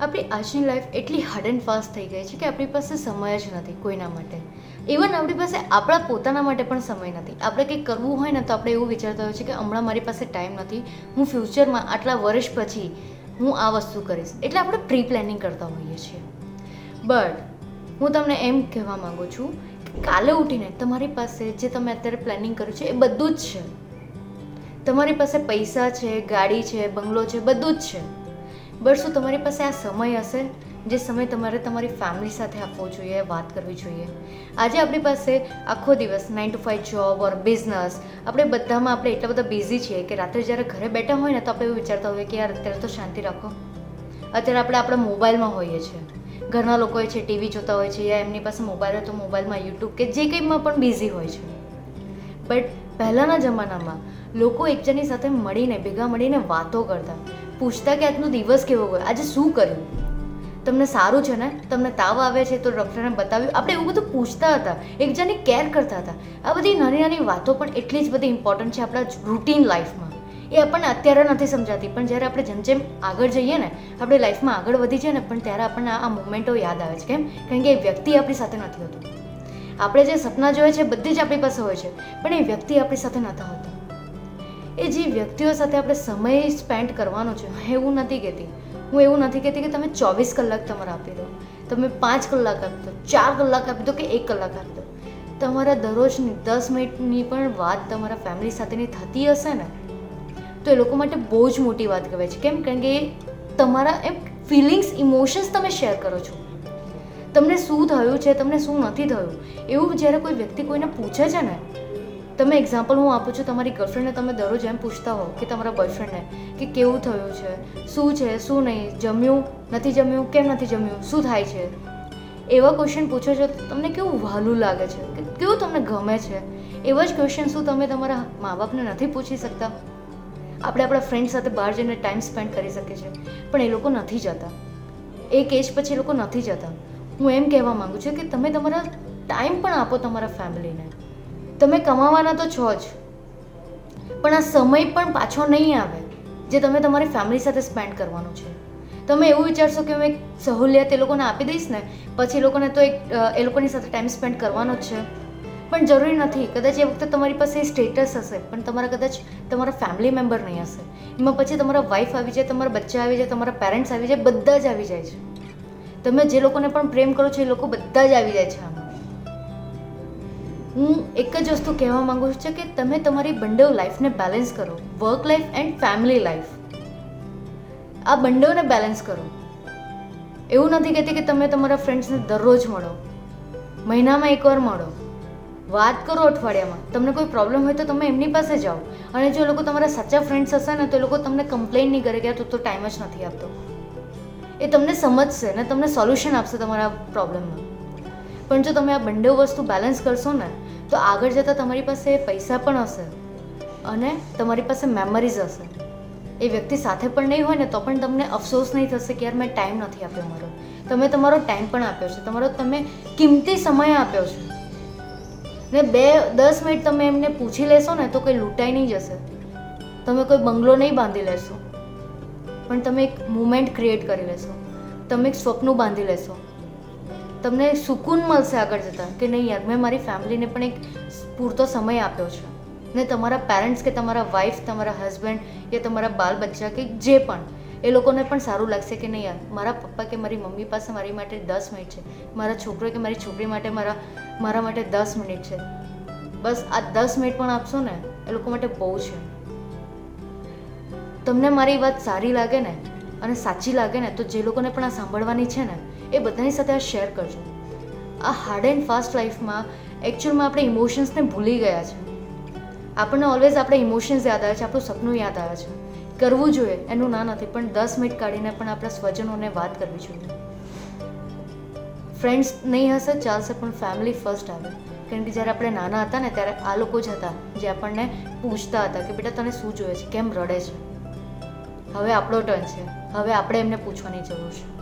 આપણી આજની લાઈફ એટલી હાર્ડ એન્ડ ફાસ્ટ થઈ ગઈ છે કે આપણી પાસે સમય જ નથી કોઈના માટે. ઇવન આપણી પાસે આપણા પોતાના માટે પણ સમય નથી. આપણે કંઈક કરવું હોય ને તો આપણે એવું વિચારતા હોય છે કે હમણાં મારી પાસે ટાઈમ નથી, હું ફ્યુચરમાં આટલા વર્ષ પછી હું આ વસ્તુ કરીશ. એટલે આપણે પ્રી પ્લાનિંગ કરતા હોઈએ છીએ. બટ હું તમને એમ કહેવા માગું છું કે કાલે ઉઠીને તમારી પાસે જે તમે અત્યારે પ્લાનિંગ કર્યું છે એ બધું જ છે. તમારી પાસે પૈસા છે, ગાડી છે, બંગલો છે, બધું જ છે. બટ શું તમારી પાસે આ સમય હશે? જે સમય તમારે તમારી ફેમિલી સાથે આપવો જોઈએ, વાત કરવી જોઈએ. આજે આપણી પાસે આખો દિવસ nine to five job or business આપણે બધામાં આપણે એટલા બધા બિઝી છીએ કે રાત્રે જ્યારે ઘરે બેઠા હોય ને તો આપણે એવું વિચારતા હોઈએ કે યાર અત્યારે તો શાંતિ રાખો. અત્યારે આપણે આપણા મોબાઈલમાં હોઈએ છીએ. ઘરના લોકો છે ટીવી જોતા હોય છે યા એમની પાસે મોબાઈલ હોય તો મોબાઈલમાં યુટ્યુબ કે જે કંઈમાં પણ બિઝી હોય છે. બટ પહેલાંના જમાનામાં લોકો એકજણની સાથે મળીને, ભેગા મળીને વાતો કરતા. પૂછતા કે આજનો દિવસ કેવો ગયો? આજે શું કર્યું? તમને સારું છે ને? તમને તાવ આવે છે તો ડૉક્ટરને બતાવ્યું. આપણે એવું બધું પૂછતા હતા. એકજણની કેર કરતા હતા. આ બધી નાની નાની વાતો પણ એટલી જ બધી ઇમ્પોર્ટન્ટ છે આપણા રૂટીન લાઈફમાં એ આપણને અત્યારે નથી સમજાતી. પણ જ્યારે આપણે જેમ જેમ આગળ જઈએ ને, આપણે લાઈફમાં આગળ વધી જઈએ ને, પણ ત્યારે આપણને આ મુમેન્ટો યાદ આવે છે. કેમ? કારણ કે એ વ્યક્તિ આપણી સાથે નથી હોતું. આપણે જે સપના જોઈએ છે, બધી જ આપણી પાસે હોય છે. પણ એ વ્યક્તિ આપણી સાથે નહોતા હોતા. એ જે વ્યક્તિઓ સાથે આપણે સમય સ્પેન્ડ કરવાનો છે એવું નથી કહેતી. હું એવું નથી કહેતી કે તમે ચોવીસ કલાક તમારે આપી દો. તમે પાંચ કલાક આપી દો, ચાર કલાક આપી દો કે એક કલાક આપી દો. તમારા દરરોજની દસ મિનિટની પણ વાત તમારા ફેમિલી સાથેની થતી હશે ને, તો એ લોકો માટે બહુ જ મોટી વાત કહેવાય છે. કેમ? કારણ કે તમારા એમ ફિલિંગ્સ ઇમોશન્સ તમે શેર કરો છો. તમને શું થયું છે, તમને શું નથી થયું? એવું જ્યારે કોઈ વ્યક્તિ કોઈને પૂછે છે ને તમે એક્ઝામ્પલ હું આપું છું, તમારી ગર્લફ્રેન્ડને તમે દરરોજ એમ પૂછતા હો કે તમારા બોયફ્રેન્ડને કે કેવું થયું છે, શું છે, શું નહીં, જમ્યું, નથી જમ્યું, કેમ નથી જમ્યું, શું થાય છે? એવા ક્વેશ્ચન પૂછો છો તમને કેવું વહાલું લાગે છે? કે કેવું તમને ગમે છે? એવા જ ક્વેશ્ચન શું તમે તમારા મા બાપને નથી પૂછી શકતા? આપણે આપણા ફ્રેન્ડ સાથે બહાર જઈને ટાઈમ સ્પેન્ડ કરી શકીએ છીએ, પણ એ લોકો નથી જતા. એક એજ પછી એ લોકો નથી જતા. હું એમ કહેવા માગું છું કે તમે તમારા ટાઈમ પણ આપો તમારા ફેમિલીને તમે કમાવાના તો છો જ. પણ આ સમય પણ પાછો નહીં આવે, જે તમે તમારી ફેમિલી સાથે સ્પેન્ડ કરવાનું છે. તમે એવું વિચારશો કે હું એક સહુલિયત એ લોકોને આપી દઈશ ને, પછી એ લોકોને તો એક, એ લોકોની સાથે ટાઈમ સ્પેન્ડ કરવાનો જ છે. પણ જરૂરી નથી, કદાચ એ વખતે તમારી પાસે સ્ટેટસ હશે, પણ તમારા કદાચ તમારા ફેમિલી મેમ્બર નહીં હશે. એમાં પછી તમારા વાઈફ આવી જાય, તમારા બચ્ચા આવી જાય, તમારા પેરેન્ટ્સ આવી જાય, બધા જ આવી જાય છે. તમે જે લોકોને પણ પ્રેમ કરો છો, એ લોકો બધા જ આવી જાય છે આમાં. હું એક જ વસ્તુ કહેવા માંગુ છું કે તમે તમારી બંને લાઈફને બેલેન્સ કરો. Work life and family life આ બંનેઓને બેલેન્સ કરો. એવું નથી કહેતી કે તમે તમારા ફ્રેન્ડ્સને દરરોજ મળો. મહિનામાં એકવાર મળો. વાત કરો અઠવાડિયામાં. તમને કોઈ પ્રોબ્લેમ હોય તો તમે એમની પાસે જાઓ. અને જો લોકો તમારા સાચા ફ્રેન્ડ્સ હશે ને તો એ લોકો તમને કમ્પ્લેન નહીં કરે કે તું તો ટાઈમ જ નથી આપતો. એ તમને સમજશે ને તમને સોલ્યુશન આપશે તમારા પ્રોબ્લેમમાં પણ જો તમે આ બંને વસ્તુ બેલેન્સ કરશો ને, તો આગળ જતાં તમારી પાસે પૈસા પણ હશે અને તમારી પાસે મેમરીઝ હશે. એ વ્યક્તિ સાથે પણ નહીં હોય ને, તો પણ તમને અફસોસ નહીં થશે કે યાર મેં ટાઈમ નથી આપ્યો મારો. તમે તમારો ટાઈમ પણ આપ્યો છે. તમારો તમે કિંમતી સમય આપ્યો છે. ને બે, દસ મિનિટ તમે એમને પૂછી લેશો ને, તો કંઈ લૂંટાઈ નહીં જશે. તમે કોઈ બંગલો નહીં બાંધી લેશો. પણ તમે એક મુમેન્ટ ક્રિએટ કરી લેશો. તમે એક સ્વપ્ન બાંધી લેશો. તમને સુકૂન મળશે આગળ જતાં કે નહીં યાર, મેં મારી ફેમિલીને પણ એક પૂરતો સમય આપ્યો છે. ને તમારા પેરેન્ટ્સ કે તમારા વાઈફ તમારા હસબન્ડ કે તમારા બાલ બચ્ચા કે જે પણ, એ લોકોને પણ સારું લાગશે કે નહીં યાર, મારા પપ્પા કે મારી મમ્મી પાસે મારી માટે દસ મિનિટ છે, મારા છોકરો કે મારી છોકરી માટે મારા મારા માટે દસ મિનિટ છે. બસ આ દસ મિનિટ પણ આપશો ને, એ લોકો માટે બહુ છે. તમને મારી વાત સારી લાગે ને, અને સાચી લાગે ને, તો જે લોકોને પણ આ સાંભળવાની છે ને એ બધાની સાથે આ શેર કરજો. આ હાર્ડ એન્ડ ફાસ્ટ લાઈફમાં એકચ્યુઅલમાં આપણે ઇમોશન્સને ભૂલી ગયા છે. આપણને ઓલવેઝ આપણે ઇમોશન્સ યાદ આવે છે, આપણું સપનું યાદ આવે છે. કરવું જોઈએ, એનું ના નથી, પણ દસ મિનિટ કાઢીને પણ આપણા સ્વજનોને વાત કરવી જોઈએ. ફ્રેન્ડ્સ નહીં હશે, ચાલશે, પણ ફેમિલી ફર્સ્ટ આવે. કારણ કે જ્યારે આપણે નાના હતા ને, ત્યારે આ લોકો જ હતા, જે આપણને પૂછતા હતા કે, બેટા, તને શું જોઈએ છે? કેમ રડે છે? હવે આપણો ટર્ન છે. હવે આપણે એમને પૂછવાની જરૂર છે.